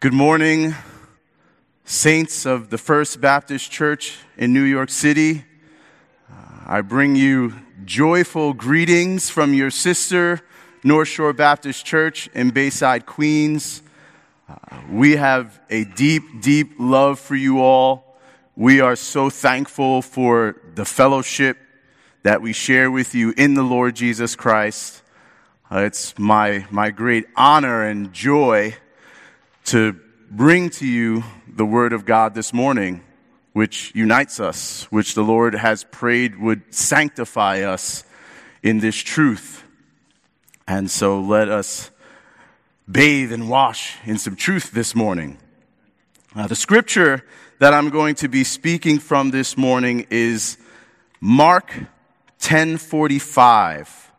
Good morning, saints of the First Baptist Church in New York City. Uh, I bring you joyful greetings from your sister, North Shore Baptist Church in Bayside, Queens. Uh, we have a deep, deep love for you all. We are so thankful for the fellowship that we share with you in the Lord Jesus Christ. Uh, it's my, my great honor and joy to bring to you the Word of God this morning, which unites us, which the Lord has prayed would sanctify us in this truth. And so let us bathe and wash in some truth this morning. Uh, the scripture that I'm going to be speaking from this morning is Mark 10:45.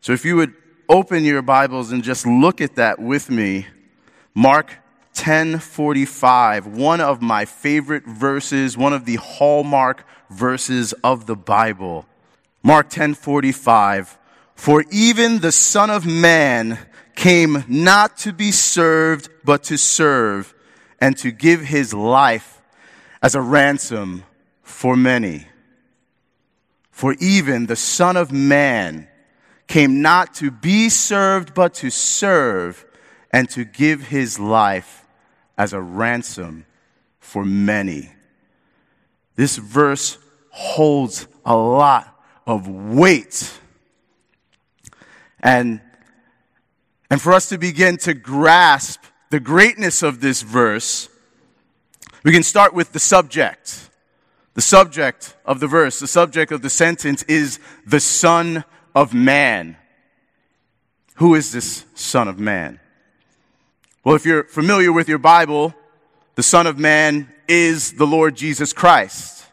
So if you would open your Bibles and just look at that with me, Mark 1045, one of my favorite verses, one of the hallmark verses of the Bible. Mark 1045, for even the Son of Man came not to be served, but to serve and to give his life as a ransom for many. For even the Son of Man came not to be served, but to serve and to give his life as a ransom for many. This verse holds a lot of weight. And, and for us to begin to grasp the greatness of this verse, we can start with the subject. The subject of the verse, the subject of the sentence is the Son of Man. Who is this Son of Man? Well, if you're familiar with your Bible, the Son of Man is the Lord Jesus Christ.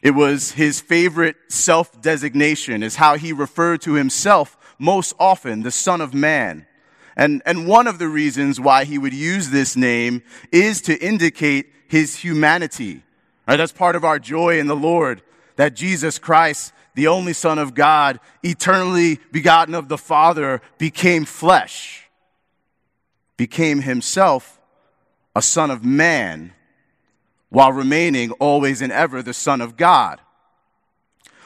It was his favorite self designation, is how he referred to himself most often, the Son of Man. And, and one of the reasons why he would use this name is to indicate his humanity. Right? That's part of our joy in the Lord, that Jesus Christ, the only Son of God, eternally begotten of the Father, became flesh became himself a son of man while remaining always and ever the son of God.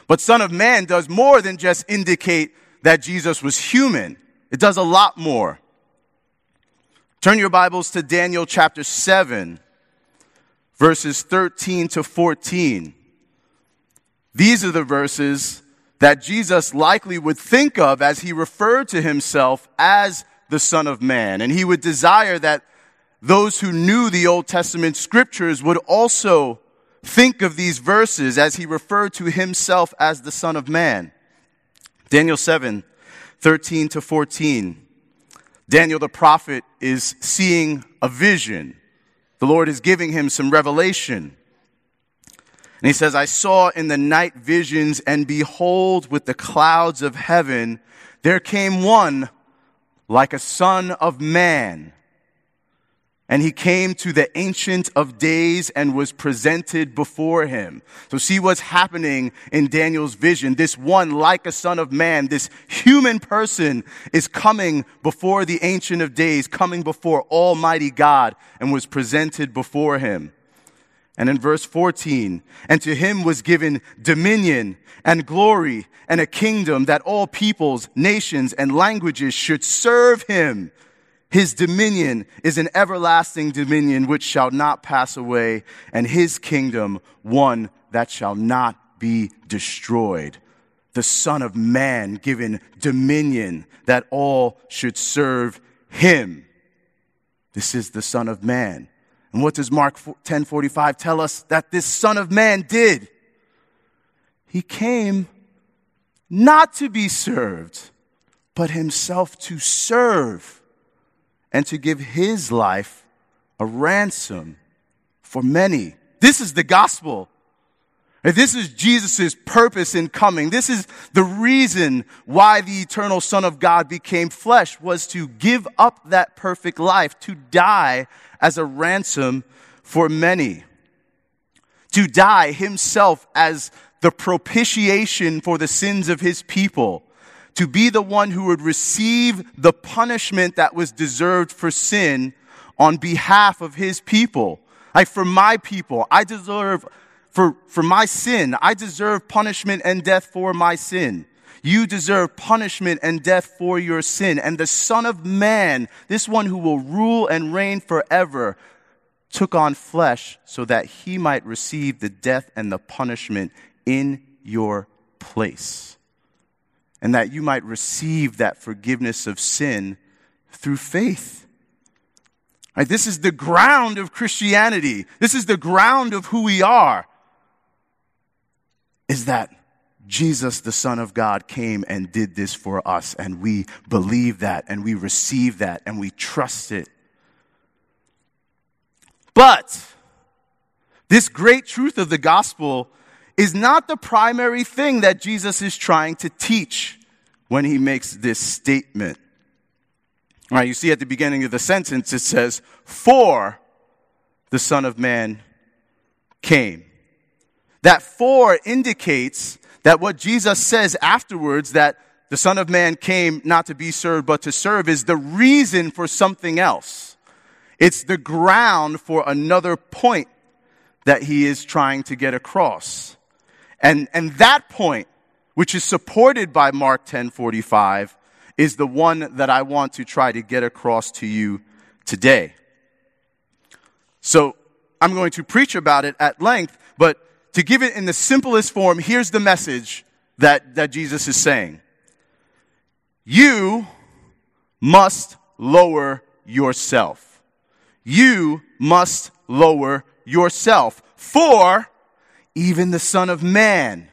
But son of man does more than just indicate that Jesus was human. It does a lot more. Turn your Bibles to Daniel chapter 7, verses 13 to 14. These are the verses that Jesus likely would think of as he referred to himself as the Son of Man. And he would desire that those who knew the Old Testament scriptures would also think of these verses as he referred to himself as the Son of Man. Daniel 7, 13 to 14. Daniel the prophet is seeing a vision. The Lord is giving him some revelation. And he says, I saw in the night visions, and behold, with the clouds of heaven, there came one like a son of man. And he came to the Ancient of Days and was presented before him. So see what's happening in Daniel's vision. This one, like a son of man, this human person is coming before the Ancient of Days, coming before Almighty God, and was presented before him. And in verse 14, and to him was given dominion and glory and a kingdom that all peoples, nations, and languages should serve him. His dominion is an everlasting dominion which shall not pass away, and his kingdom one that shall not be destroyed. The Son of Man given dominion that all should serve him. This is the Son of Man. And what does Mark 10:45 tell us that this son of man did? He came not to be served, but himself to serve and to give his life a ransom for many. This is the gospel. This is Jesus' purpose in coming. This is the reason why the eternal Son of God became flesh was to give up that perfect life, to die as a ransom for many. To die himself as the propitiation for the sins of his people. To be the one who would receive the punishment that was deserved for sin on behalf of his people. Like for my people, I deserve, for, for my sin, I deserve punishment and death for my sin. You deserve punishment and death for your sin. And the Son of Man, this one who will rule and reign forever, took on flesh so that he might receive the death and the punishment in your place. And that you might receive that forgiveness of sin through faith. Right, this is the ground of Christianity. This is the ground of who we are. Is that Jesus, the Son of God, came and did this for us, and we believe that, and we receive that, and we trust it. But this great truth of the gospel is not the primary thing that Jesus is trying to teach when he makes this statement. All right, you see at the beginning of the sentence, it says, For the Son of Man came. That for indicates that what Jesus says afterwards, that the Son of Man came not to be served, but to serve, is the reason for something else. It's the ground for another point that he is trying to get across. And, and that point, which is supported by Mark 1045, is the one that I want to try to get across to you today. So I'm going to preach about it at length, but to give it in the simplest form, here's the message that, that Jesus is saying. You must lower yourself. You must lower yourself. For even the Son of Man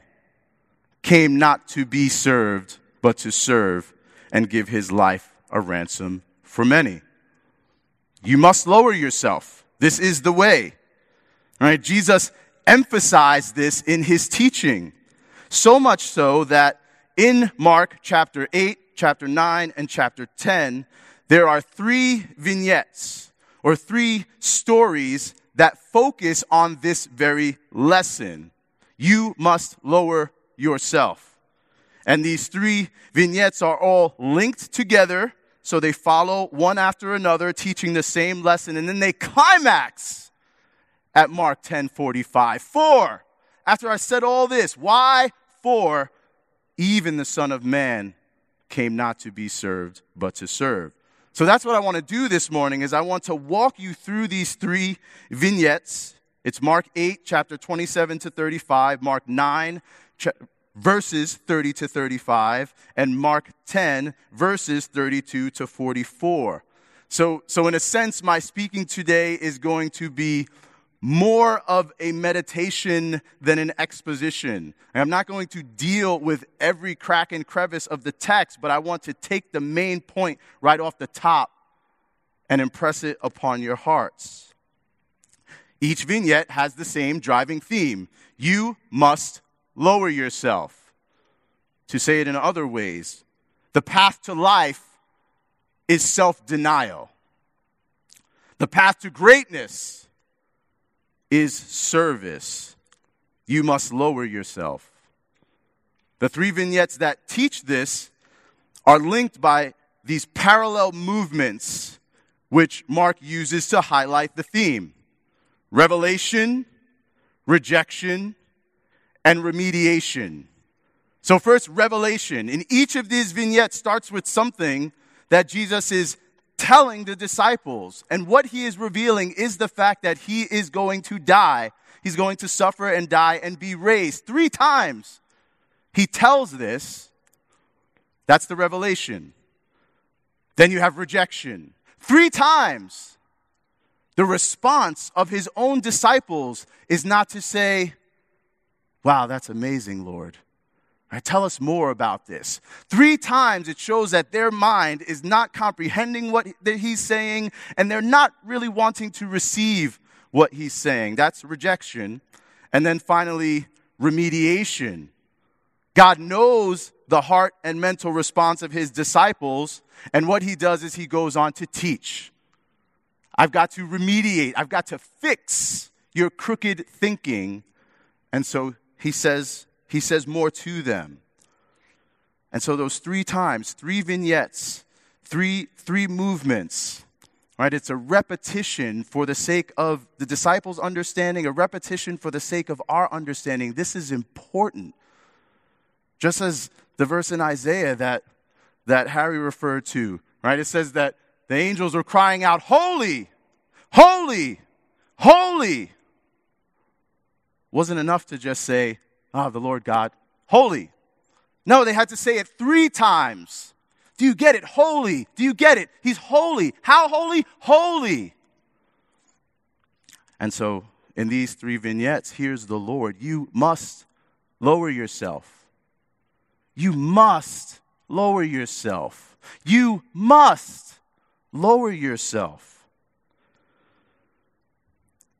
came not to be served, but to serve and give his life a ransom for many. You must lower yourself. This is the way. Right? Jesus emphasized this in his teaching. So much so that in Mark chapter 8, chapter 9, and chapter 10, there are three vignettes or three stories that focus on this very lesson. You must lower yourself. And these three vignettes are all linked together, so they follow one after another, teaching the same lesson, and then they climax at Mark 10:45. For after I said all this, why? For even the Son of Man came not to be served, but to serve. So that's what I want to do this morning is I want to walk you through these three vignettes. It's Mark 8, chapter 27 to 35, Mark 9, verses 30 to 35, and Mark 10, verses 32 to 44. So, so in a sense, my speaking today is going to be more of a meditation than an exposition. I'm not going to deal with every crack and crevice of the text, but I want to take the main point right off the top and impress it upon your hearts. Each vignette has the same driving theme. You must lower yourself. To say it in other ways, the path to life is self denial. The path to greatness is service. You must lower yourself. The three vignettes that teach this are linked by these parallel movements which Mark uses to highlight the theme revelation, rejection, and remediation. So, first, revelation. In each of these vignettes starts with something that Jesus is telling the disciples. And what he is revealing is the fact that he is going to die. He's going to suffer and die and be raised. Three times he tells this. That's the revelation. Then you have rejection. Three times the response of his own disciples is not to say, Wow, that's amazing, Lord. Right, tell us more about this. Three times it shows that their mind is not comprehending what he's saying, and they're not really wanting to receive what he's saying. That's rejection. And then finally, remediation. God knows the heart and mental response of his disciples, and what he does is he goes on to teach. I've got to remediate, I've got to fix your crooked thinking. And so he says, he says more to them. And so those three times, three vignettes, three, three movements Right? It's a repetition for the sake of the disciples' understanding, a repetition for the sake of our understanding. This is important. Just as the verse in Isaiah that, that Harry referred to, right? It says that the angels were crying out, Holy, holy, holy. Wasn't enough to just say, Ah, oh, the Lord God, holy. No, they had to say it three times. Do you get it? Holy. Do you get it? He's holy. How holy? Holy. And so, in these three vignettes, here's the Lord. You must lower yourself. You must lower yourself. You must lower yourself.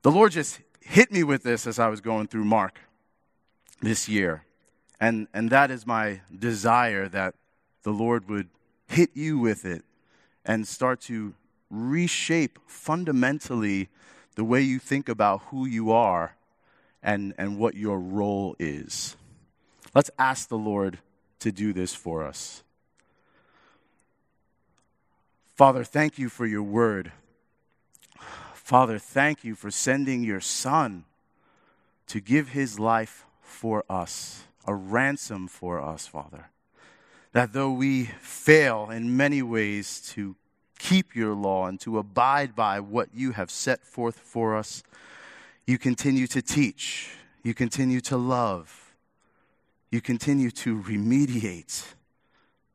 The Lord just hit me with this as I was going through Mark this year. And, and that is my desire that the Lord would hit you with it and start to reshape fundamentally the way you think about who you are and, and what your role is. Let's ask the Lord to do this for us. Father, thank you for your word. Father, thank you for sending your Son to give his life for us, a ransom for us, Father that though we fail in many ways to keep your law and to abide by what you have set forth for us, you continue to teach, you continue to love, you continue to remediate.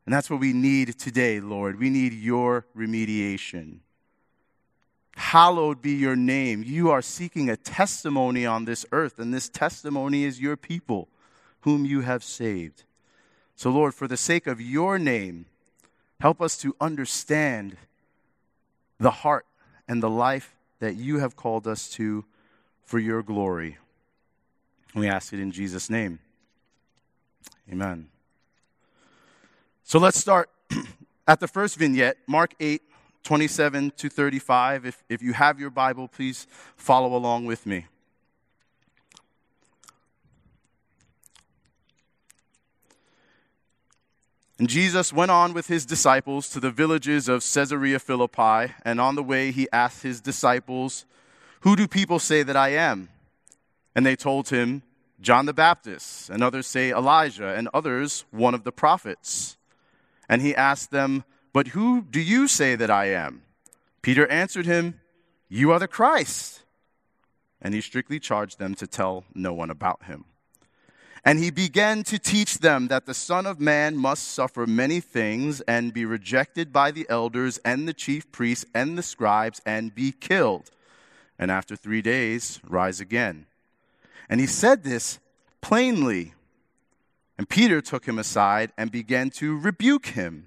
And that's what we need today, Lord. We need your remediation. Hallowed be your name. You are seeking a testimony on this earth, and this testimony is your people, whom you have saved. So, Lord, for the sake of your name, help us to understand the heart and the life that you have called us to for your glory. We ask it in Jesus' name. Amen. So let's start at the first vignette, Mark 8, 27 to 35. If, if you have your Bible, please follow along with me. And Jesus went on with his disciples to the villages of Caesarea Philippi, and on the way he asked his disciples, Who do people say that I am? And they told him, John the Baptist, and others say Elijah, and others one of the prophets. And he asked them, But who do you say that I am? Peter answered him, You are the Christ. And he strictly charged them to tell no one about him. And he began to teach them that the Son of Man must suffer many things and be rejected by the elders and the chief priests and the scribes and be killed, and after three days rise again. And he said this plainly. And Peter took him aside and began to rebuke him.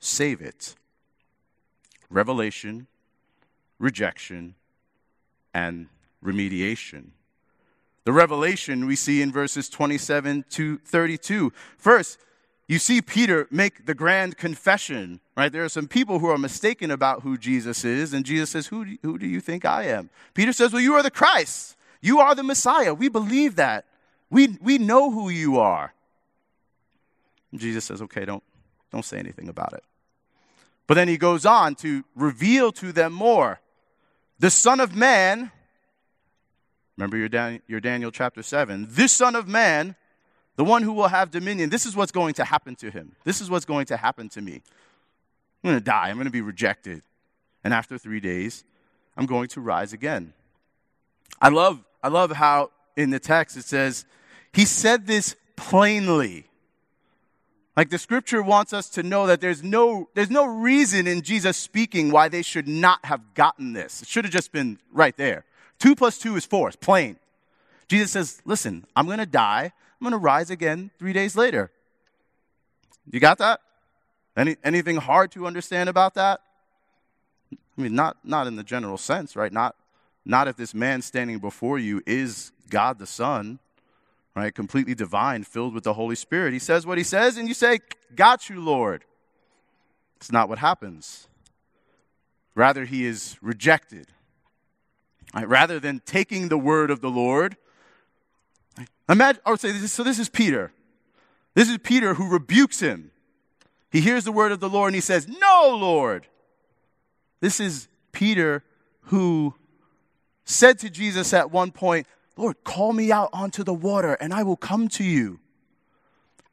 save it. Revelation, rejection, and remediation. The revelation we see in verses 27 to 32. First, you see Peter make the grand confession, right? There are some people who are mistaken about who Jesus is, and Jesus says, Who do, who do you think I am? Peter says, Well, you are the Christ. You are the Messiah. We believe that. We, we know who you are. And Jesus says, Okay, don't, don't say anything about it. But then he goes on to reveal to them more. The Son of Man Remember your, Dan- your Daniel chapter 7. This Son of Man, the one who will have dominion, this is what's going to happen to him. This is what's going to happen to me. I'm going to die. I'm going to be rejected. And after three days, I'm going to rise again. I love, I love how in the text it says, He said this plainly. Like the scripture wants us to know that there's no, there's no reason in Jesus speaking why they should not have gotten this. It should have just been right there. Two plus two is four. It's plain. Jesus says, Listen, I'm going to die. I'm going to rise again three days later. You got that? Any, anything hard to understand about that? I mean, not, not in the general sense, right? Not, not if this man standing before you is God the Son, right? Completely divine, filled with the Holy Spirit. He says what he says, and you say, Got you, Lord. It's not what happens. Rather, he is rejected. Right? Rather than taking the word of the Lord, imagine, I say, so this is Peter. This is Peter who rebukes him. He hears the word of the Lord and he says, No, Lord. This is Peter who said to Jesus at one point, Lord, call me out onto the water and I will come to you.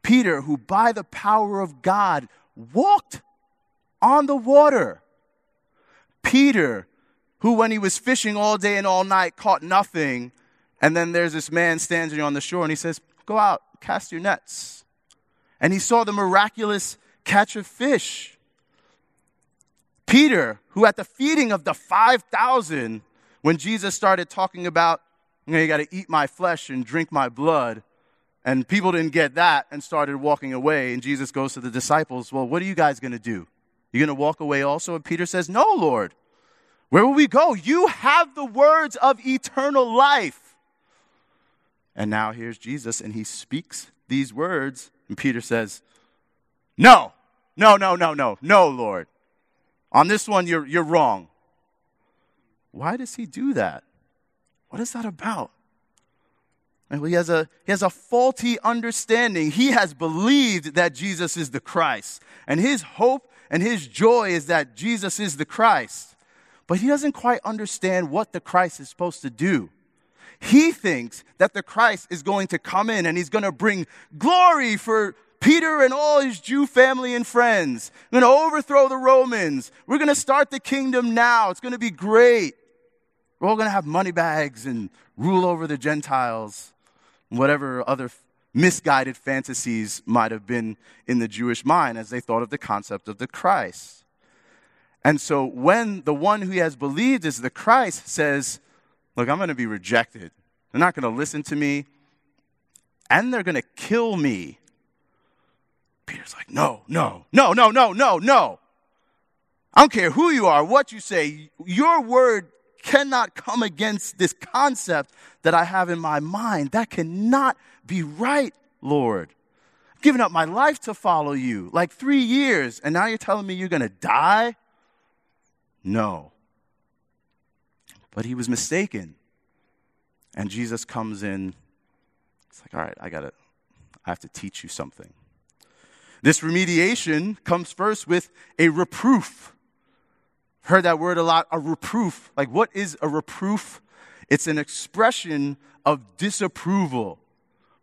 Peter, who by the power of God walked on the water. Peter, who when he was fishing all day and all night caught nothing, and then there's this man standing on the shore and he says, Go out, cast your nets. And he saw the miraculous catch of fish. Peter, who at the feeding of the 5,000, when Jesus started talking about, you know, you got to eat my flesh and drink my blood, and people didn't get that and started walking away. And Jesus goes to the disciples, Well, what are you guys going to do? You're going to walk away also? And Peter says, No, Lord. Where will we go? You have the words of eternal life. And now here's Jesus, and he speaks these words. And Peter says, No, no, no, no, no, no, Lord. On this one, you're, you're wrong. Why does he do that? What is that about? And he has, a, he has a faulty understanding. He has believed that Jesus is the Christ. And his hope and his joy is that Jesus is the Christ. But he doesn't quite understand what the Christ is supposed to do. He thinks that the Christ is going to come in and he's going to bring glory for Peter and all his Jew family and friends. We're going to overthrow the Romans. We're going to start the kingdom now. It's going to be great. We're all going to have money bags and rule over the Gentiles, whatever other misguided fantasies might have been in the Jewish mind as they thought of the concept of the Christ. And so when the one who has believed is the Christ says, Look, I'm going to be rejected, they're not going to listen to me, and they're going to kill me. Peter's like, No, no, no, no, no, no, no. I don't care who you are, what you say, your word cannot come against this concept that I have in my mind. That cannot be right, Lord. I've given up my life to follow you, like three years, and now you're telling me you're going to die? No. But he was mistaken. And Jesus comes in. It's like, all right, I got to, I have to teach you something. This remediation comes first with a reproof. Heard that word a lot, a reproof. Like, what is a reproof? It's an expression of disapproval.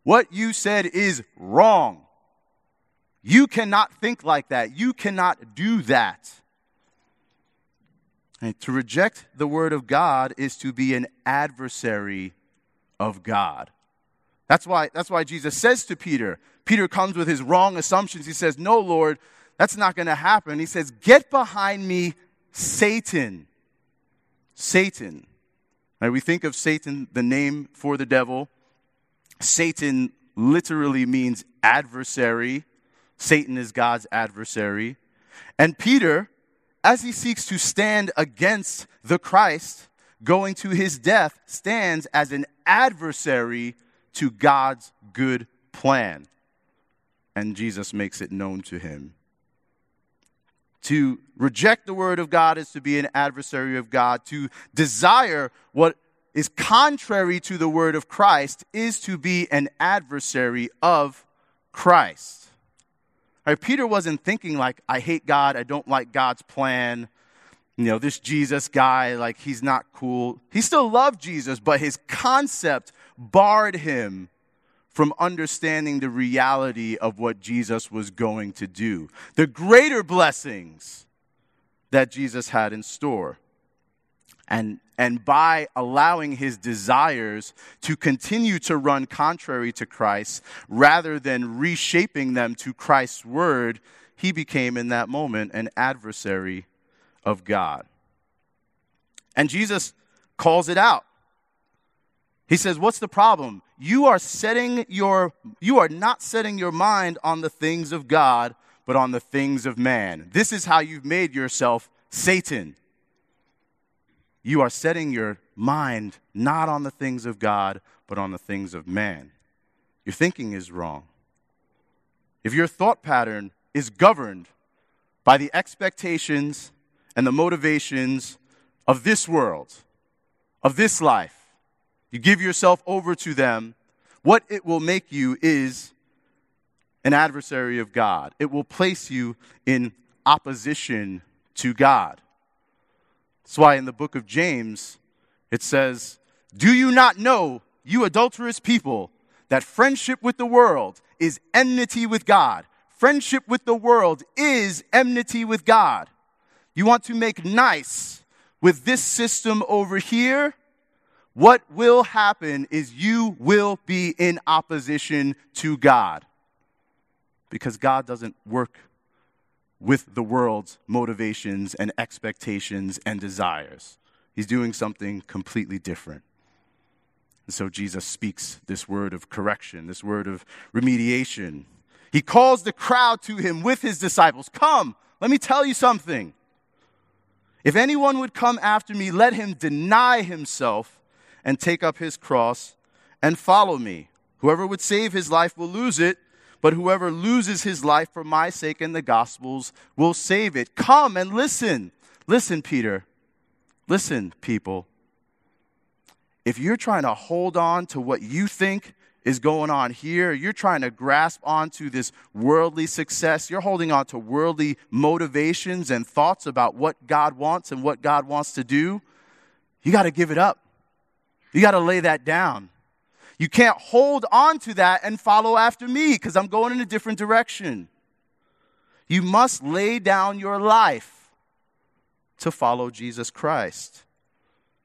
What you said is wrong. You cannot think like that. You cannot do that. And to reject the word of God is to be an adversary of God. That's why, that's why Jesus says to Peter, Peter comes with his wrong assumptions. He says, No, Lord, that's not going to happen. He says, Get behind me, Satan. Satan. Right, we think of Satan, the name for the devil. Satan literally means adversary. Satan is God's adversary. And Peter, as he seeks to stand against the Christ, going to his death, stands as an adversary to God's good plan and Jesus makes it known to him. To reject the word of God is to be an adversary of God. To desire what is contrary to the word of Christ is to be an adversary of Christ. Right, Peter wasn't thinking like, I hate God, I don't like God's plan. You know, this Jesus guy, like, he's not cool. He still loved Jesus, but his concept barred him from understanding the reality of what Jesus was going to do, the greater blessings that Jesus had in store. And, and by allowing his desires to continue to run contrary to Christ, rather than reshaping them to Christ's word, he became in that moment an adversary of God. And Jesus calls it out. He says, What's the problem? You are setting your, you are not setting your mind on the things of God, but on the things of man. This is how you've made yourself Satan. you are setting your mind not on the things of God, but on the things of man. Your thinking is wrong. If your thought pattern is governed by the expectations and the motivations of this world, of this life, you give yourself over to them, what it will make you is an adversary of God. It will place you in opposition to God. That's why in the book of James, it says, Do you not know, you adulterous people, that friendship with the world is enmity with God? Friendship with the world is enmity with God. You want to make nice with this system over here? What will happen is you will be in opposition to God because God doesn't work with the world's motivations and expectations and desires. He's doing something completely different. And so Jesus speaks this word of correction, this word of remediation. He calls the crowd to him with his disciples Come, let me tell you something. If anyone would come after me, let him deny himself and take up his cross and follow me. Whoever would save his life will lose it, but whoever loses his life for my sake and the gospel's will save it. Come and listen. Listen, Peter. Listen, people. If you're trying to hold on to what you think is going on here, you're trying to grasp onto this worldly success, you're holding on to worldly motivations and thoughts about what God wants and what God wants to do, you got to give it up. You got to lay that down. You can't hold on to that and follow after me because I'm going in a different direction. You must lay down your life to follow Jesus Christ.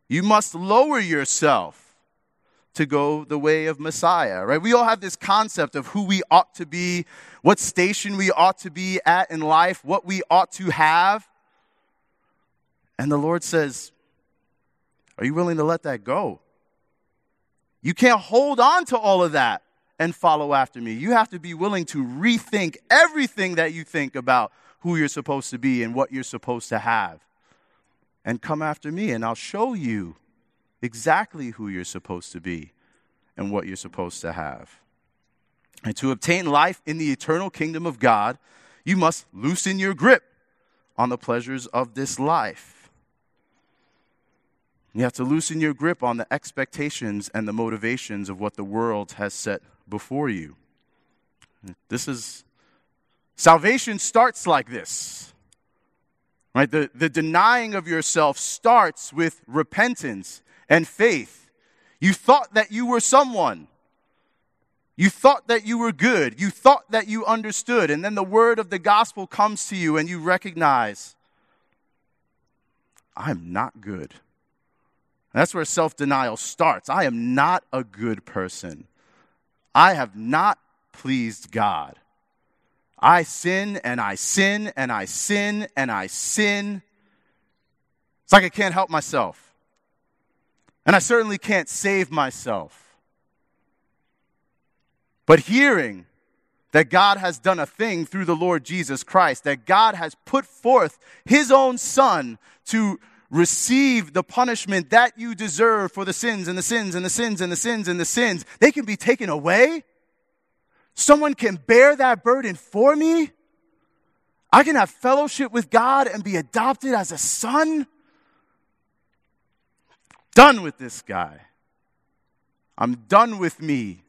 You must lower yourself to go the way of Messiah, right? We all have this concept of who we ought to be, what station we ought to be at in life, what we ought to have. And the Lord says, Are you willing to let that go? You can't hold on to all of that and follow after me. You have to be willing to rethink everything that you think about who you're supposed to be and what you're supposed to have. And come after me, and I'll show you exactly who you're supposed to be and what you're supposed to have. And to obtain life in the eternal kingdom of God, you must loosen your grip on the pleasures of this life. You have to loosen your grip on the expectations and the motivations of what the world has set before you. This is salvation starts like this. Right? The, the denying of yourself starts with repentance and faith. You thought that you were someone. You thought that you were good. You thought that you understood. And then the word of the gospel comes to you and you recognize, I'm not good. That's where self denial starts. I am not a good person. I have not pleased God. I sin and I sin and I sin and I sin. It's like I can't help myself. And I certainly can't save myself. But hearing that God has done a thing through the Lord Jesus Christ, that God has put forth his own Son to receive the punishment that you deserve for the sins and the sins and the sins and the sins and the sins, they can be taken away. Someone can bear that burden for me. I can have fellowship with God and be adopted as a son. Done with this guy. I'm done with me.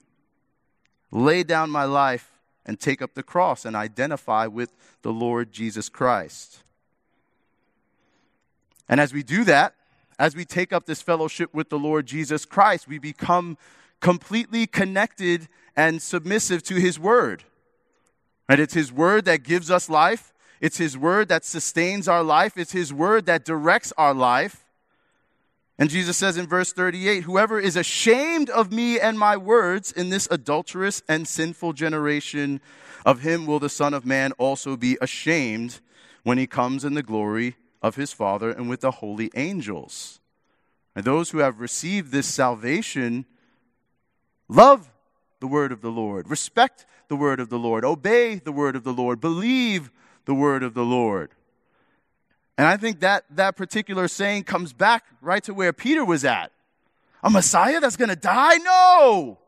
Lay down my life and take up the cross and identify with the Lord Jesus Christ. And as we do that, as we take up this fellowship with the Lord Jesus Christ, we become completely connected and submissive to His Word. And it's His Word that gives us life. It's His Word that sustains our life. It's His Word that directs our life. And Jesus says in verse 38 Whoever is ashamed of me and my words in this adulterous and sinful generation, of him will the Son of Man also be ashamed when he comes in the glory of his Father and with the holy angels. And those who have received this salvation love the word of the Lord, respect the word of the Lord, obey the word of the Lord, believe the word of the Lord. And I think that that particular saying comes back right to where Peter was at. A Messiah that's going to die? No.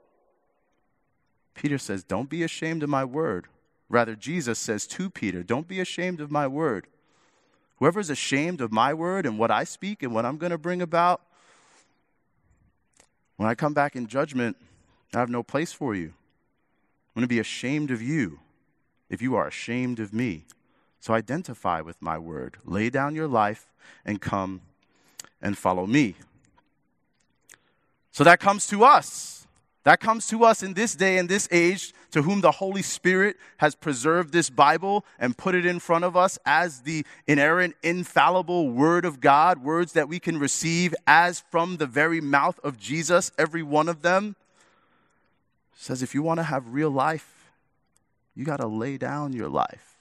Peter says, Don't be ashamed of my word. Rather, Jesus says to Peter, Don't be ashamed of my word. Whoever is ashamed of my word and what I speak and what I'm going to bring about, when I come back in judgment, I have no place for you. I'm going to be ashamed of you if you are ashamed of me. So identify with my word. Lay down your life and come and follow me. So that comes to us. That comes to us in this day and this age, to whom the Holy Spirit has preserved this Bible and put it in front of us as the inerrant, infallible Word of God, words that we can receive as from the very mouth of Jesus, every one of them. Says if you want to have real life, you got to lay down your life.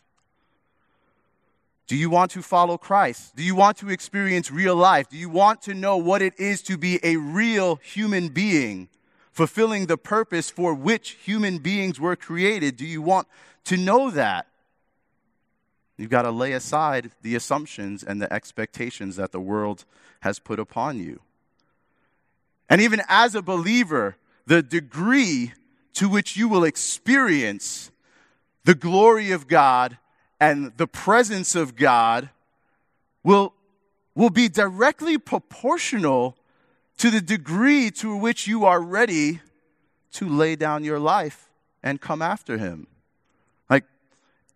Do you want to follow Christ? Do you want to experience real life? Do you want to know what it is to be a real human being, fulfilling the purpose for which human beings were created? Do you want to know that? You've got to lay aside the assumptions and the expectations that the world has put upon you. And even as a believer, the degree to which you will experience the glory of God and the presence of God will, will be directly proportional to the degree to which you are ready to lay down your life and come after Him. Like,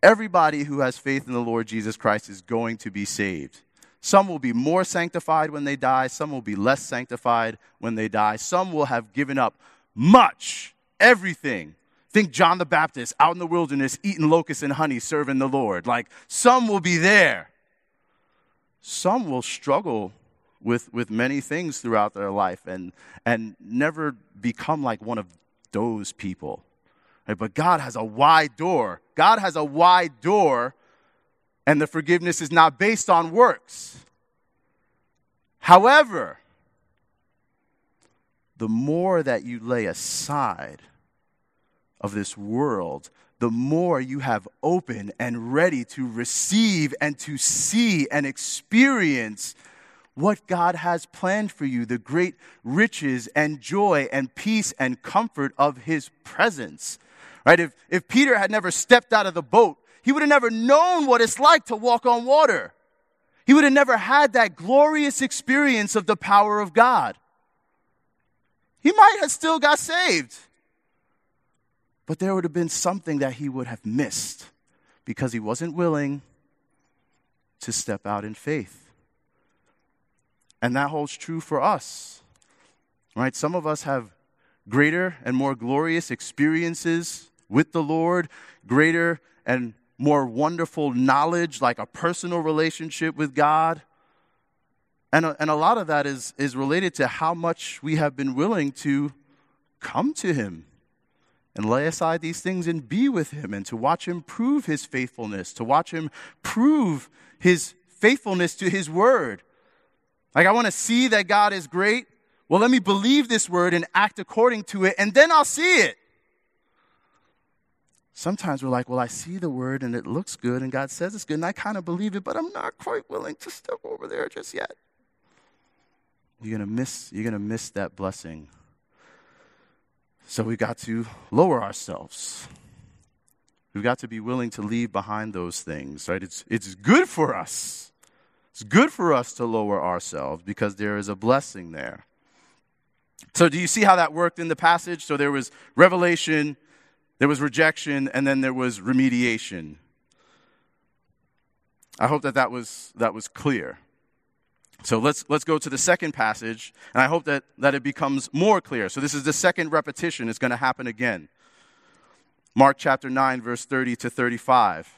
everybody who has faith in the Lord Jesus Christ is going to be saved. Some will be more sanctified when they die, some will be less sanctified when they die, some will have given up much, everything Think John the Baptist out in the wilderness eating locusts and honey, serving the Lord. Like some will be there. Some will struggle with, with many things throughout their life and, and never become like one of those people. Right? But God has a wide door. God has a wide door, and the forgiveness is not based on works. However, the more that you lay aside of this world, the more you have open and ready to receive and to see and experience what God has planned for you the great riches and joy and peace and comfort of His presence. Right? If, if Peter had never stepped out of the boat, he would have never known what it's like to walk on water. He would have never had that glorious experience of the power of God. He might have still got saved. But there would have been something that he would have missed because he wasn't willing to step out in faith. And that holds true for us. Right? Some of us have greater and more glorious experiences with the Lord, greater and more wonderful knowledge, like a personal relationship with God. And a, and a lot of that is, is related to how much we have been willing to come to Him and lay aside these things and be with him and to watch him prove his faithfulness, to watch him prove his faithfulness to his word. Like, I want to see that God is great. Well, let me believe this word and act according to it, and then I'll see it. Sometimes we're like, well, I see the word and it looks good, and God says it's good, and I kind of believe it, but I'm not quite willing to step over there just yet. You're to miss, you're to miss that blessing so we've got to lower ourselves. We've got to be willing to leave behind those things, right? It's, it's good for us. It's good for us to lower ourselves because there is a blessing there. So, do you see how that worked in the passage? So, there was revelation, there was rejection, and then there was remediation. I hope that that was, that was clear. So let's, let's go to the second passage, and I hope that, that it becomes more clear. So this is the second repetition, it's going to happen again. Mark chapter 9, verse 30 to 35.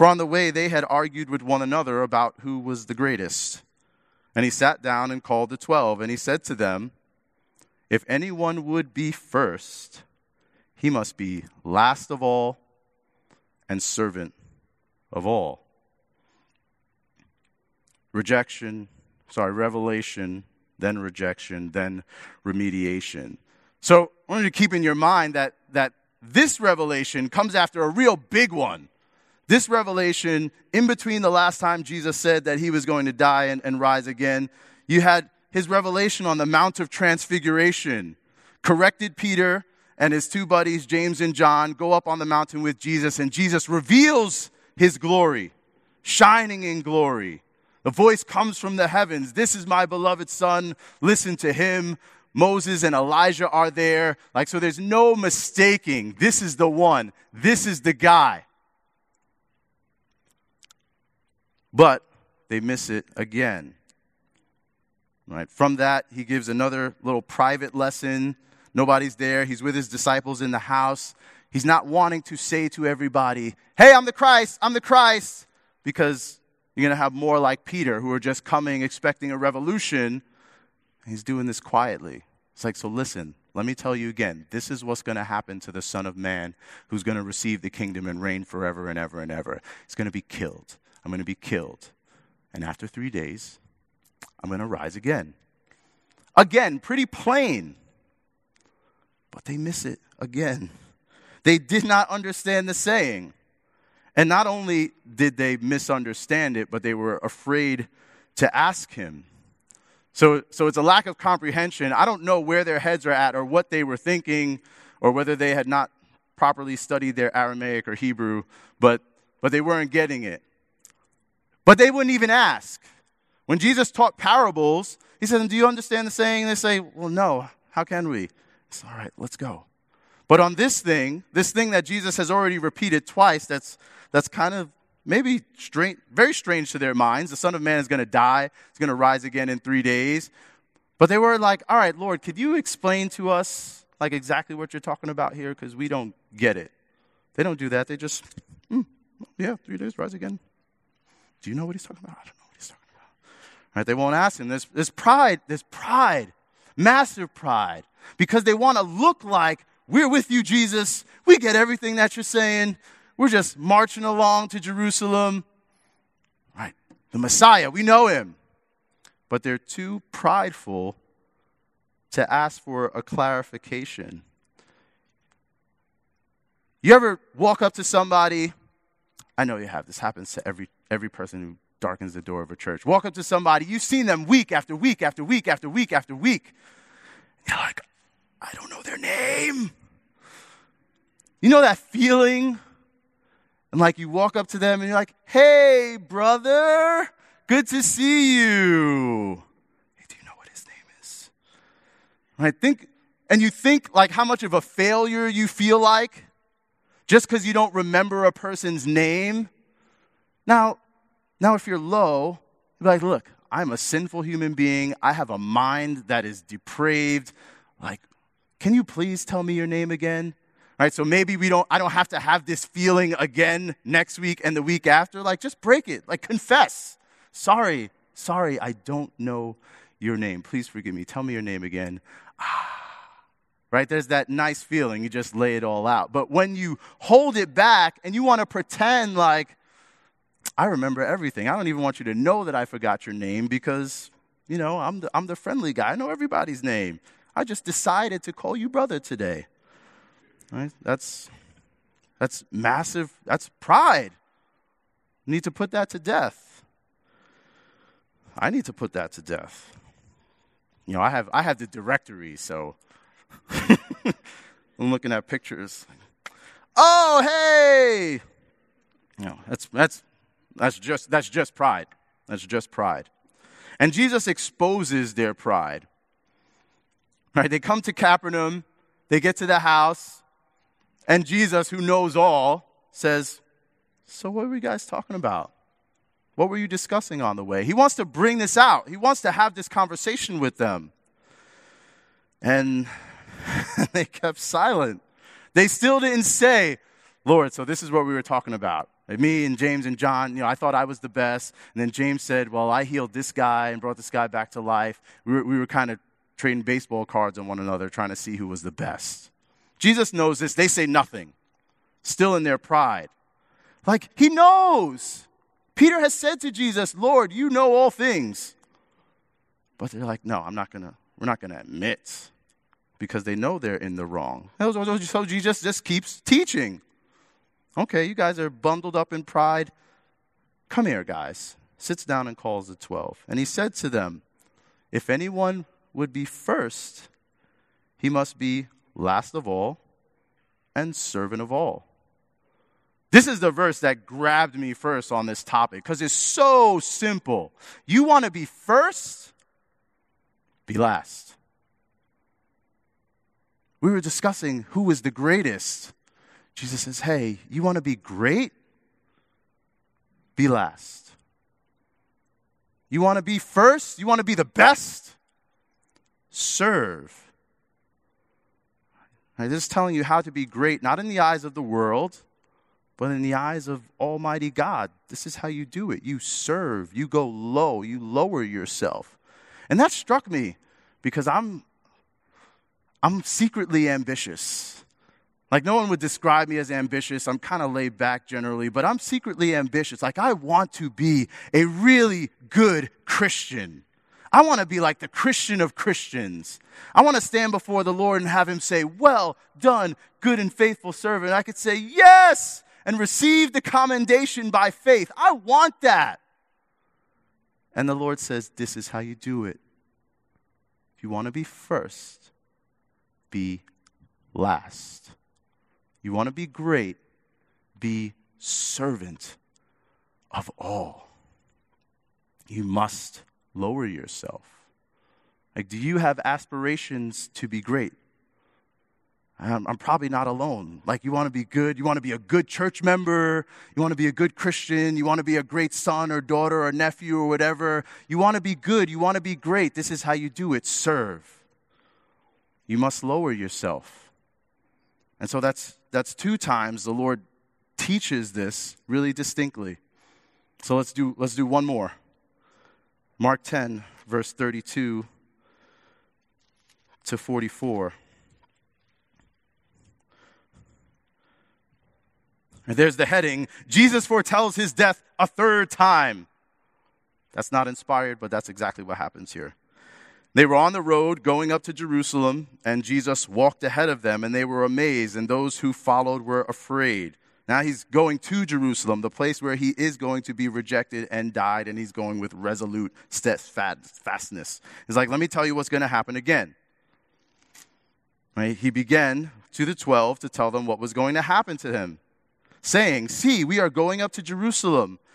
For on the way they had argued with one another about who was the greatest. And he sat down and called the twelve, and he said to them, If anyone would be first, he must be last of all and servant of all. Rejection, sorry, revelation, then rejection, then remediation. So I want you to keep in your mind that, that this revelation comes after a real big one. This revelation, in between the last time Jesus said that he was going to die and, and rise again, you had his revelation on the Mount of Transfiguration, corrected Peter and his two buddies, James and John, go up on the mountain with Jesus, and Jesus reveals his glory, shining in glory. The voice comes from the heavens This is my beloved Son, listen to him. Moses and Elijah are there. Like, so there's no mistaking. This is the one. This is the guy. But they miss it again. Right? From that, he gives another little private lesson. Nobody's there. He's with his disciples in the house. He's not wanting to say to everybody, Hey, I'm the Christ, I'm the Christ, because you're going to have more like Peter who are just coming expecting a revolution. He's doing this quietly. It's like, so listen, let me tell you again this is what's going to happen to the Son of Man who's going to receive the kingdom and reign forever and ever and ever. He's going to be killed. I'm going to be killed. And after three days, I'm going to rise again. Again, pretty plain. But they miss it again. They did not understand the saying. And not only did they misunderstand it, but they were afraid to ask him. So, so it's a lack of comprehension. I don't know where their heads are at or what they were thinking or whether they had not properly studied their Aramaic or Hebrew, but, but they weren't getting it. But they wouldn't even ask. When Jesus taught parables, he said, Do you understand the saying? And they say, Well, no. How can we? It's all right, let's go. But on this thing, this thing that Jesus has already repeated twice, that's, that's kind of maybe strange, very strange to their minds. The Son of Man is going to die, he's going to rise again in three days. But they were like, All right, Lord, could you explain to us like exactly what you're talking about here? Because we don't get it. They don't do that. They just, mm, yeah, three days, rise again. Do you know what he's talking about? I don't know what he's talking about. Right? They won't ask him. There's, there's pride. There's pride. Massive pride. Because they want to look like, we're with you, Jesus. We get everything that you're saying. We're just marching along to Jerusalem. Right? The Messiah, we know him. But they're too prideful to ask for a clarification. You ever walk up to somebody? I know you have. This happens to every every person who darkens the door of a church. Walk up to somebody, you've seen them week after week after week after week after week. You're like, I don't know their name. You know that feeling? And like you walk up to them and you're like, hey, brother, good to see you. Hey, do you know what his name is? And I think, and you think like how much of a failure you feel like just because you don't remember a person's name. Now, now if you're low, you're like, look, I'm a sinful human being. I have a mind that is depraved. Like, can you please tell me your name again? All right, so maybe we don't I don't have to have this feeling again next week and the week after. Like just break it. Like confess. Sorry, sorry, I don't know your name. Please forgive me. Tell me your name again. Ah. Right? There's that nice feeling. You just lay it all out. But when you hold it back and you want to pretend like I remember everything. I don't even want you to know that I forgot your name because, you know, I'm the, I'm the friendly guy. I know everybody's name. I just decided to call you brother today. Right? That's, that's massive. That's pride. You need to put that to death. I need to put that to death. You know, I have, I have the directory, so I'm looking at pictures. Oh, hey! You know, that's, that's, that's just, that's just pride. That's just pride. And Jesus exposes their pride. Right? They come to Capernaum, they get to the house, and Jesus, who knows all, says, So, what were you guys talking about? What were you discussing on the way? He wants to bring this out. He wants to have this conversation with them. And they kept silent. They still didn't say, Lord, so this is what we were talking about. Like me and James and John, you know, I thought I was the best. And then James said, Well, I healed this guy and brought this guy back to life. We were, we were kind of trading baseball cards on one another, trying to see who was the best. Jesus knows this. They say nothing, still in their pride. Like, he knows. Peter has said to Jesus, Lord, you know all things. But they're like, no, I'm not gonna, we're not gonna admit because they know they're in the wrong. So Jesus just keeps teaching. Okay, you guys are bundled up in pride. Come here, guys. Sits down and calls the twelve. And he said to them, If anyone would be first, he must be last of all and servant of all. This is the verse that grabbed me first on this topic because it's so simple. You want to be first, be last. We were discussing who was the greatest. Jesus says, Hey, you want to be great? Be last. You want to be first? You want to be the best? Serve. Right, this is telling you how to be great, not in the eyes of the world, but in the eyes of Almighty God. This is how you do it. You serve, you go low, you lower yourself. And that struck me because I'm I'm secretly ambitious. Like, no one would describe me as ambitious. I'm kind of laid back generally, but I'm secretly ambitious. Like, I want to be a really good Christian. I want to be like the Christian of Christians. I want to stand before the Lord and have Him say, Well done, good and faithful servant. I could say, Yes, and receive the commendation by faith. I want that. And the Lord says, This is how you do it. If you want to be first, be last. You want to be great, be servant of all. You must lower yourself. Like, do you have aspirations to be great? I'm, I'm probably not alone. Like, you want to be good, you want to be a good church member, you want to be a good Christian, you want to be a great son or daughter or nephew or whatever. You want to be good, you want to be great. This is how you do it serve. You must lower yourself. And so that's, that's two times the Lord teaches this really distinctly. So let's do, let's do one more. Mark 10, verse 32 to 44. And there's the heading Jesus foretells his death a third time. That's not inspired, but that's exactly what happens here. They were on the road going up to Jerusalem, and Jesus walked ahead of them, and they were amazed, and those who followed were afraid. Now he's going to Jerusalem, the place where he is going to be rejected and died, and he's going with resolute steadfastness. He's like, let me tell you what's going to happen again. Right? He began to the twelve to tell them what was going to happen to him, saying, See, we are going up to Jerusalem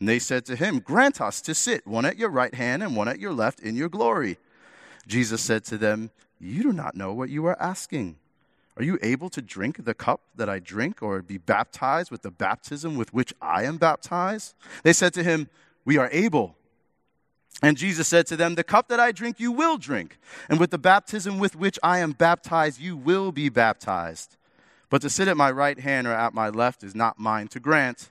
And they said to him, Grant us to sit, one at your right hand and one at your left, in your glory. Jesus said to them, You do not know what you are asking. Are you able to drink the cup that I drink, or be baptized with the baptism with which I am baptized? They said to him, We are able. And Jesus said to them, The cup that I drink, you will drink, and with the baptism with which I am baptized, you will be baptized. But to sit at my right hand or at my left is not mine to grant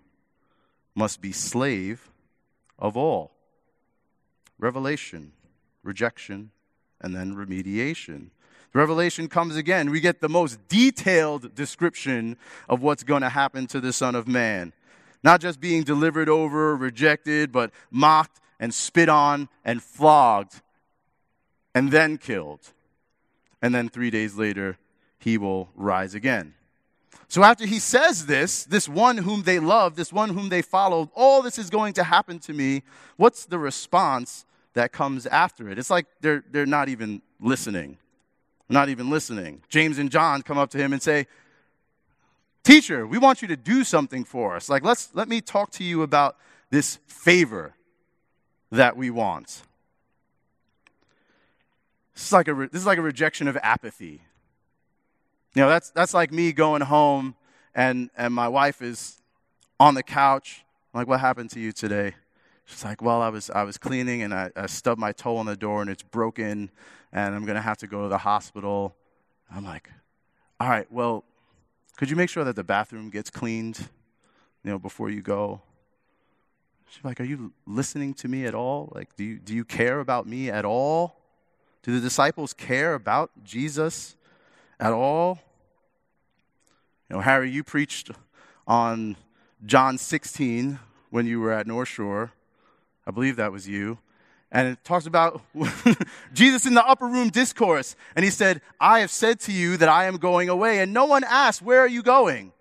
must be slave of all. Revelation, rejection, and then remediation. The revelation comes again. We get the most detailed description of what's going to happen to the Son of Man. Not just being delivered over, rejected, but mocked and spit on and flogged and then killed. And then three days later, he will rise again. So after he says this, this one whom they love, this one whom they followed, all this is going to happen to me, what's the response that comes after it? It's like they're, they're not even listening. Not even listening. James and John come up to him and say, Teacher, we want you to do something for us. Like, let's, let me talk to you about this favor that we want. This is like a, this is like a rejection of apathy. You know, that's, that's like me going home and, and my wife is on the couch. I'm like, what happened to you today? She's like, well, I was, I was cleaning and I, I stubbed my toe on the door and it's broken and I'm going to have to go to the hospital. I'm like, all right, well, could you make sure that the bathroom gets cleaned, you know, before you go? She's like, are you listening to me at all? Like, do you, do you care about me at all? Do the disciples care about Jesus at all? You know, Harry, you preached on John 16 when you were at North Shore. I believe that was you. And it talks about Jesus in the upper room discourse. And he said, I have said to you that I am going away. And no one asked, Where are you going?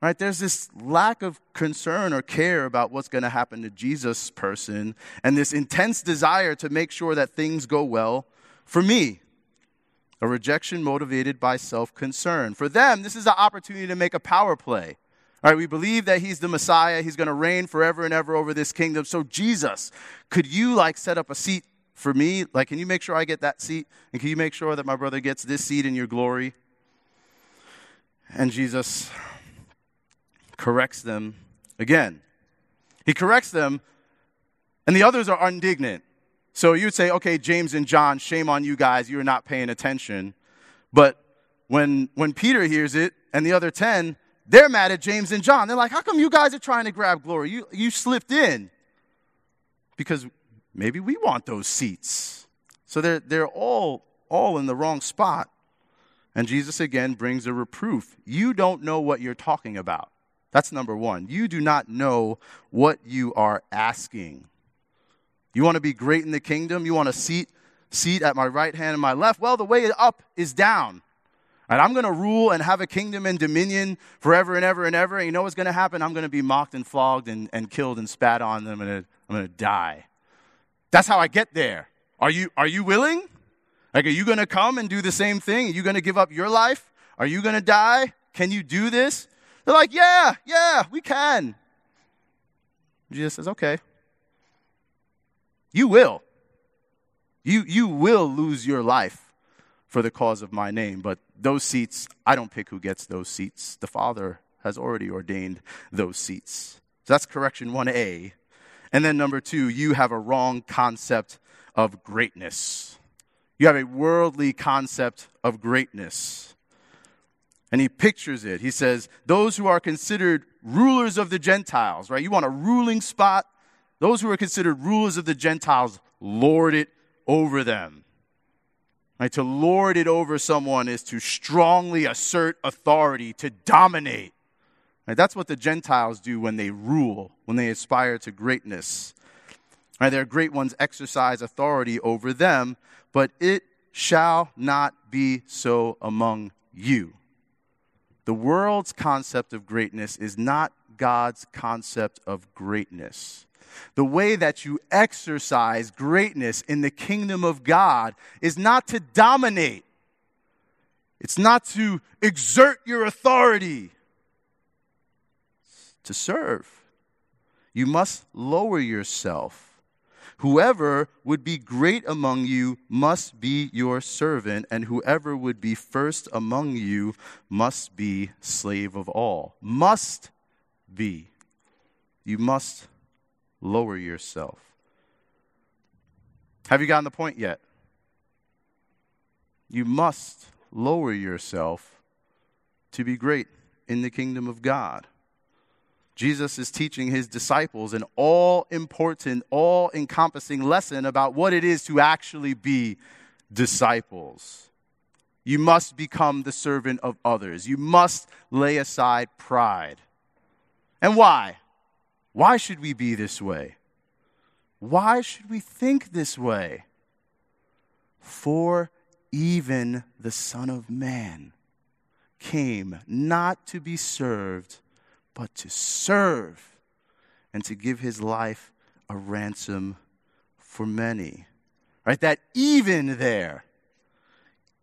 Right? There's this lack of concern or care about what's going to happen to Jesus' person, and this intense desire to make sure that things go well for me a rejection motivated by self concern. For them, this is an opportunity to make a power play. All right, we believe that he's the Messiah. He's going to reign forever and ever over this kingdom. So, Jesus, could you like set up a seat for me? Like, can you make sure I get that seat? And can you make sure that my brother gets this seat in your glory? And Jesus corrects them again. He corrects them, and the others are indignant. So you'd say, okay, James and John, shame on you guys, you're not paying attention. But when, when Peter hears it and the other 10, they're mad at James and John. They're like, how come you guys are trying to grab glory? You, you slipped in. Because maybe we want those seats. So they're, they're all, all in the wrong spot. And Jesus again brings a reproof. You don't know what you're talking about. That's number one. You do not know what you are asking. You want to be great in the kingdom? You want a seat, seat at my right hand and my left? Well, the way up is down. And I'm going to rule and have a kingdom and dominion forever and ever and ever. And you know what's going to happen? I'm going to be mocked and flogged and, and killed and spat on and I'm going to die. That's how I get there. Are you, are you willing? Like, are you going to come and do the same thing? Are you going to give up your life? Are you going to die? Can you do this? They're like, yeah, yeah, we can. Jesus says, okay. You will. You, you will lose your life for the cause of my name. But those seats, I don't pick who gets those seats. The Father has already ordained those seats. So that's correction 1A. And then number two, you have a wrong concept of greatness. You have a worldly concept of greatness. And he pictures it. He says, Those who are considered rulers of the Gentiles, right? You want a ruling spot? Those who are considered rulers of the Gentiles lord it over them. Right? To lord it over someone is to strongly assert authority, to dominate. Right? That's what the Gentiles do when they rule, when they aspire to greatness. Right? Their great ones exercise authority over them, but it shall not be so among you. The world's concept of greatness is not God's concept of greatness. The way that you exercise greatness in the kingdom of God is not to dominate, it's not to exert your authority, to serve. You must lower yourself. Whoever would be great among you must be your servant, and whoever would be first among you must be slave of all. Must be. You must lower yourself. Have you gotten the point yet? You must lower yourself to be great in the kingdom of God. Jesus is teaching his disciples an all important, all encompassing lesson about what it is to actually be disciples. You must become the servant of others. You must lay aside pride. And why? Why should we be this way? Why should we think this way? For even the Son of Man came not to be served, but to serve and to give his life a ransom for many. Right? That even there,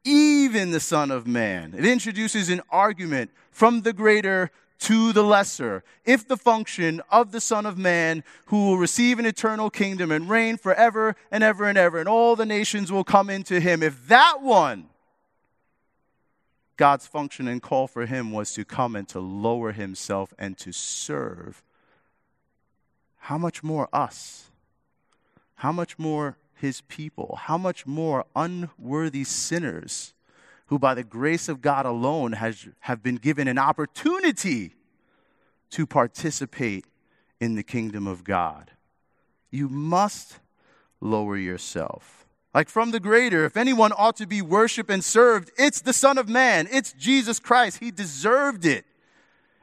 even the Son of Man, it introduces an argument from the greater to the lesser, if the function of the Son of Man, who will receive an eternal kingdom and reign forever and ever and ever, and all the nations will come into him, if that one, God's function and call for him was to come and to lower himself and to serve, how much more us? How much more his people? How much more unworthy sinners? Who by the grace of God alone has, have been given an opportunity to participate in the kingdom of God. You must lower yourself. Like from the greater, if anyone ought to be worshiped and served, it's the Son of Man, it's Jesus Christ. He deserved it.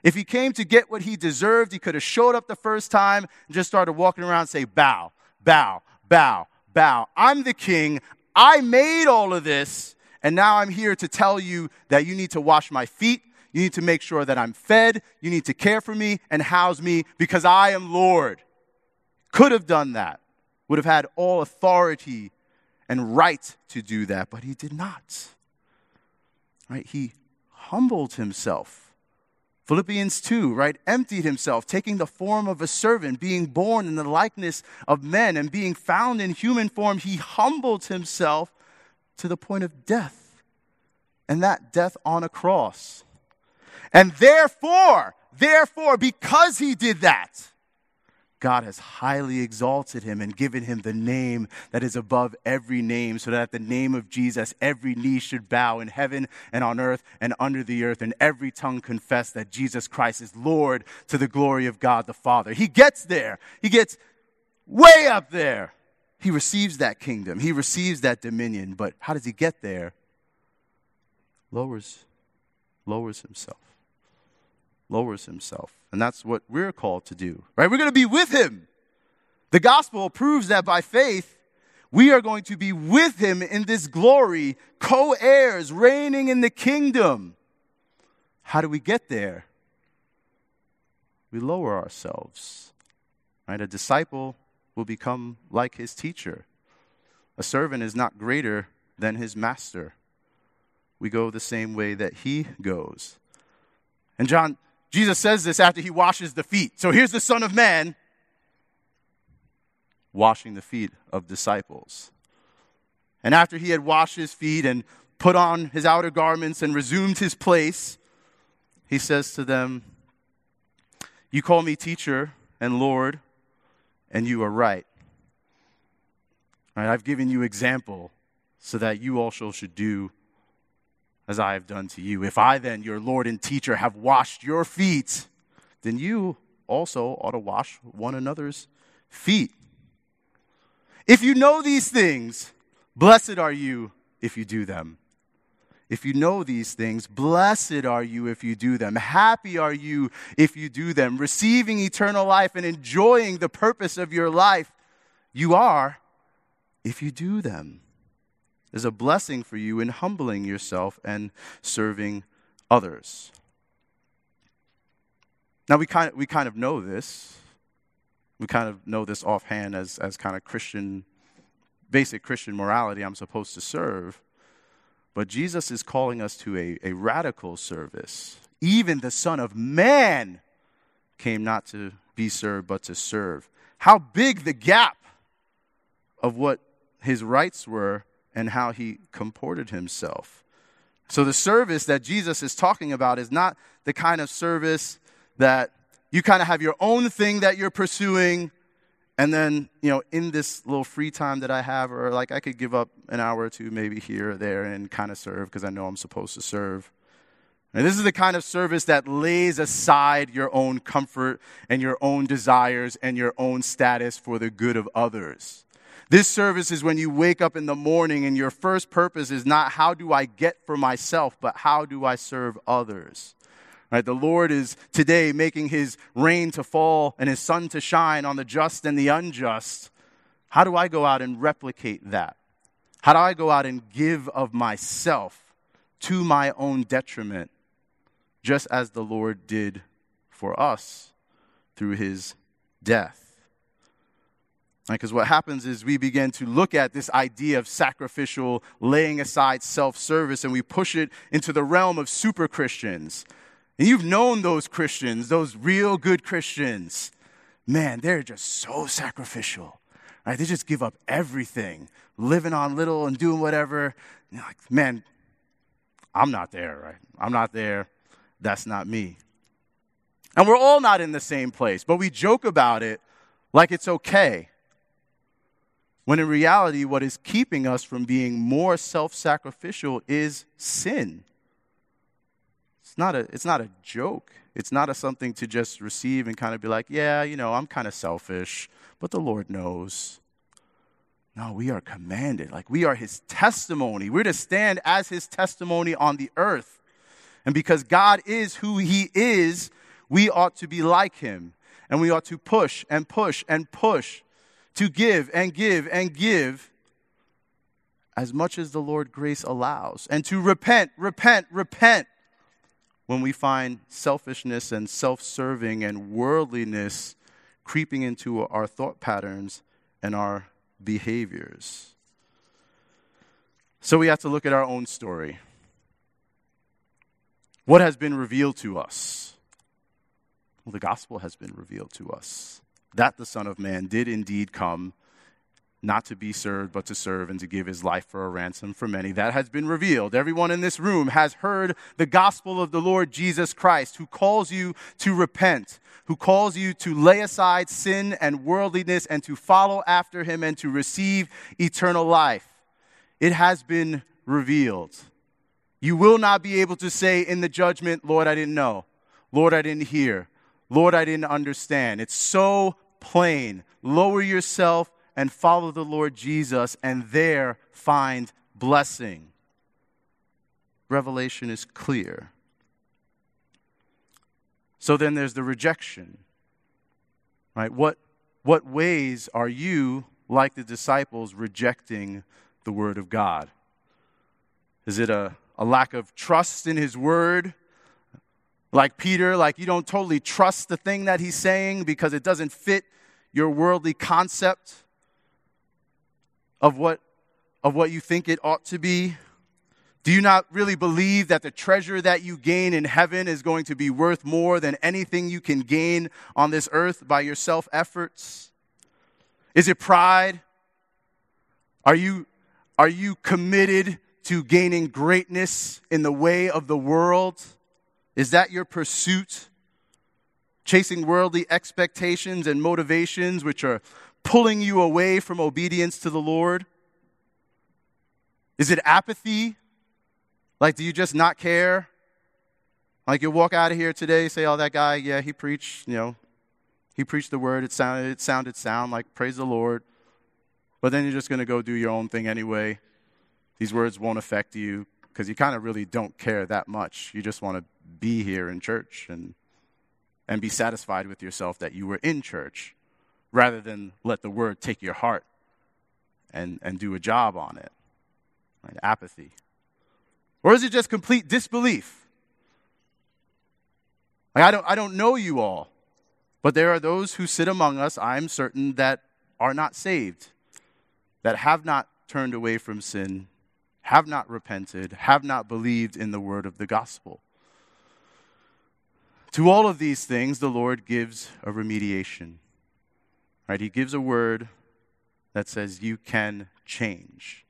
If he came to get what he deserved, he could have showed up the first time and just started walking around and say, bow, bow, bow, bow. I'm the king. I made all of this. And now I'm here to tell you that you need to wash my feet. You need to make sure that I'm fed. You need to care for me and house me because I am Lord. Could have done that, would have had all authority and right to do that, but he did not. Right? He humbled himself. Philippians 2, right? Emptied himself, taking the form of a servant, being born in the likeness of men, and being found in human form, he humbled himself to the point of death, and that death on a cross. And therefore, therefore, because he did that, God has highly exalted him and given him the name that is above every name, so that at the name of Jesus, every knee should bow in heaven and on earth and under the earth, and every tongue confess that Jesus Christ is Lord to the glory of God the Father. He gets there. He gets way up there. He receives that kingdom, he receives that dominion, but how does he get there? Lowers, lowers himself. Lowers himself. And that's what we're called to do, right? We're going to be with him. The gospel proves that by faith, we are going to be with him in this glory, co heirs, reigning in the kingdom. How do we get there? We lower ourselves. Right? A disciple will become like his teacher. A servant is not greater than his master. We go the same way that he goes. And John, Jesus says this after he washes the feet. So here's the Son of Man washing the feet of disciples. And after he had washed his feet and put on his outer garments and resumed his place, he says to them, You call me teacher and Lord and you are right. right. I've given you example so that you also should do as I have done to you. If I then, your Lord and teacher, have washed your feet, then you also ought to wash one another's feet. If you know these things, blessed are you if you do them. If you know these things, blessed are you if you do them. Happy are you if you do them. Receiving eternal life and enjoying the purpose of your life, you are if you do them. There's a blessing for you in humbling yourself and serving others. Now, we kind of, we kind of know this. We kind of know this offhand as, as kind of Christian, basic Christian morality I'm supposed to serve. But Jesus is calling us to a, a radical service. Even the Son of Man came not to be served, but to serve. How big the gap of what his rights were and how he comported himself. So, the service that Jesus is talking about is not the kind of service that you kind of have your own thing that you're pursuing and then, you know, in this little free time that I have, or like I could give up an hour or two maybe here or there and kind of serve because I know I'm supposed to serve. And this is the kind of service that lays aside your own comfort and your own desires and your own status for the good of others. This service is when you wake up in the morning and your first purpose is not how do I get for myself, but how do I serve others. Right? The Lord is today making his rain to fall and his sun to shine on the just and the unjust. How do I go out and replicate that? How do I go out and give of myself to my own detriment, just as the Lord did for us through his death? Because right, what happens is we begin to look at this idea of sacrificial, laying aside self service, and we push it into the realm of super Christians. And you've known those Christians, those real good Christians. Man, they're just so sacrificial. Right? They just give up everything, living on little and doing whatever. like, man, I'm not there, right? I'm not there. That's not me. And we're all not in the same place, but we joke about it like it's okay. When in reality, what is keeping us from being more self sacrificial is sin. It's not, a, it's not a joke. It's not a something to just receive and kind of be like, yeah, you know, I'm kind of selfish, but the Lord knows. No, we are commanded. Like we are his testimony. We're to stand as his testimony on the earth. And because God is who he is, we ought to be like him. And we ought to push and push and push to give and give and give as much as the Lord grace allows, and to repent, repent, repent when we find selfishness and self serving and worldliness creeping into our thought patterns and our behaviors. So we have to look at our own story. What has been revealed to us? Well, the gospel has been revealed to us that the Son of Man did indeed come not to be served, but to serve and to give his life for a ransom for many. That has been revealed. Everyone in this room has heard the gospel of the Lord Jesus Christ, who calls you to repent, who calls you to lay aside sin and worldliness and to follow after him and to receive eternal life. It has been revealed. You will not be able to say in the judgment, Lord, I didn't know. Lord, I didn't hear. Lord, I didn't understand. It's so plain. Lower yourself and follow the Lord Jesus, and there find blessing. Revelation is clear. So then there's the rejection. Right? What, what ways are you, like the disciples, rejecting the Word of God? Is it a, a lack of trust in His Word? Like Peter, like you don't totally trust the thing that he's saying because it doesn't fit your worldly concept of what, of what you think it ought to be? Do you not really believe that the treasure that you gain in heaven is going to be worth more than anything you can gain on this earth by your self efforts? Is it pride? Are you, are you committed to gaining greatness in the way of the world? Is that your pursuit? Chasing worldly expectations and motivations which are pulling you away from obedience to the Lord? Is it apathy? Like, do you just not care? Like, you walk out of here today, say, oh, that guy, yeah, he preached, you know, he preached the word. It sounded, it sounded sound, like, praise the Lord. But then you're just going to go do your own thing anyway. These words won't affect you because you kind of really don't care that much. You just want to be here in church and, and be satisfied with yourself that you were in church rather than let the word take your heart and, and do a job on it. Apathy. Or is it just complete disbelief? Like, I, don't, I don't know you all, but there are those who sit among us, I'm certain, that are not saved, that have not turned away from sin, have not repented, have not believed in the word of the gospel. To all of these things, the Lord gives a remediation. Right? He gives a word that says you can change.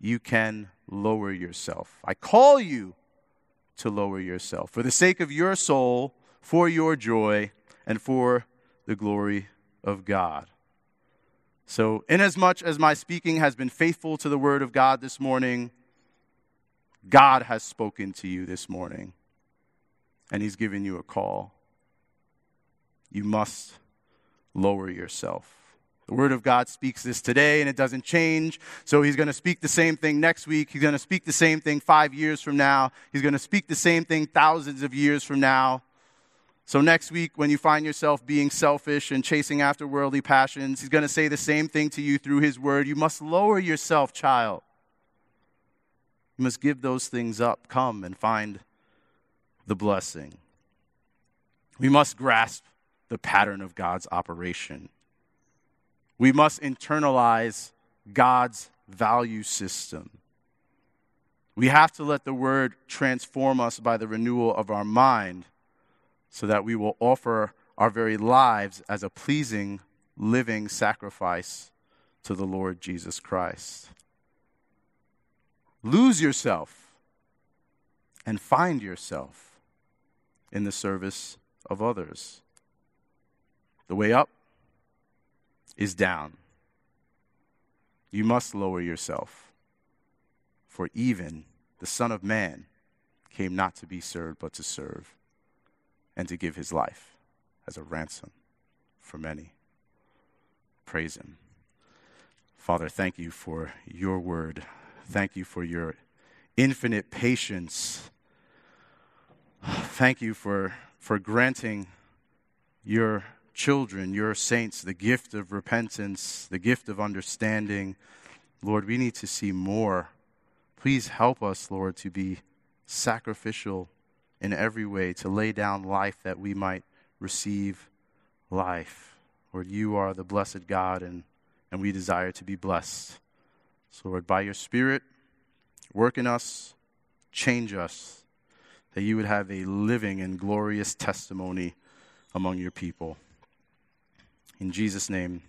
You can lower yourself. I call you to lower yourself for the sake of your soul, for your joy, and for the glory of God. So, inasmuch as my speaking has been faithful to the word of God this morning, God has spoken to you this morning and He's giving you a call. You must lower yourself The Word of God speaks this today and it doesn't change. So He's going to speak the same thing next week. He's going to speak the same thing five years from now. He's going to speak the same thing thousands of years from now. So next week, when you find yourself being selfish and chasing after worldly passions, He's going to say the same thing to you through His Word. You must lower yourself, child. You must give those things up. Come and find the blessing. We must grasp the pattern of God's operation. We must internalize God's value system. We have to let the word transform us by the renewal of our mind so that we will offer our very lives as a pleasing, living sacrifice to the Lord Jesus Christ. Lose yourself and find yourself in the service of others. The way up is down. You must lower yourself, for even the Son of Man came not to be served, but to serve, and to give his life as a ransom for many. Praise him. Father, thank you for your word. Thank you for your infinite patience. Thank you for, for granting your children, your saints, the gift of repentance, the gift of understanding. Lord, we need to see more. Please help us, Lord, to be sacrificial in every way, to lay down life that we might receive life. Lord, you are the blessed God, and, and we desire to be blessed. So, Lord, by your Spirit, work in us, change us, that you would have a living and glorious testimony among your people. In Jesus' name,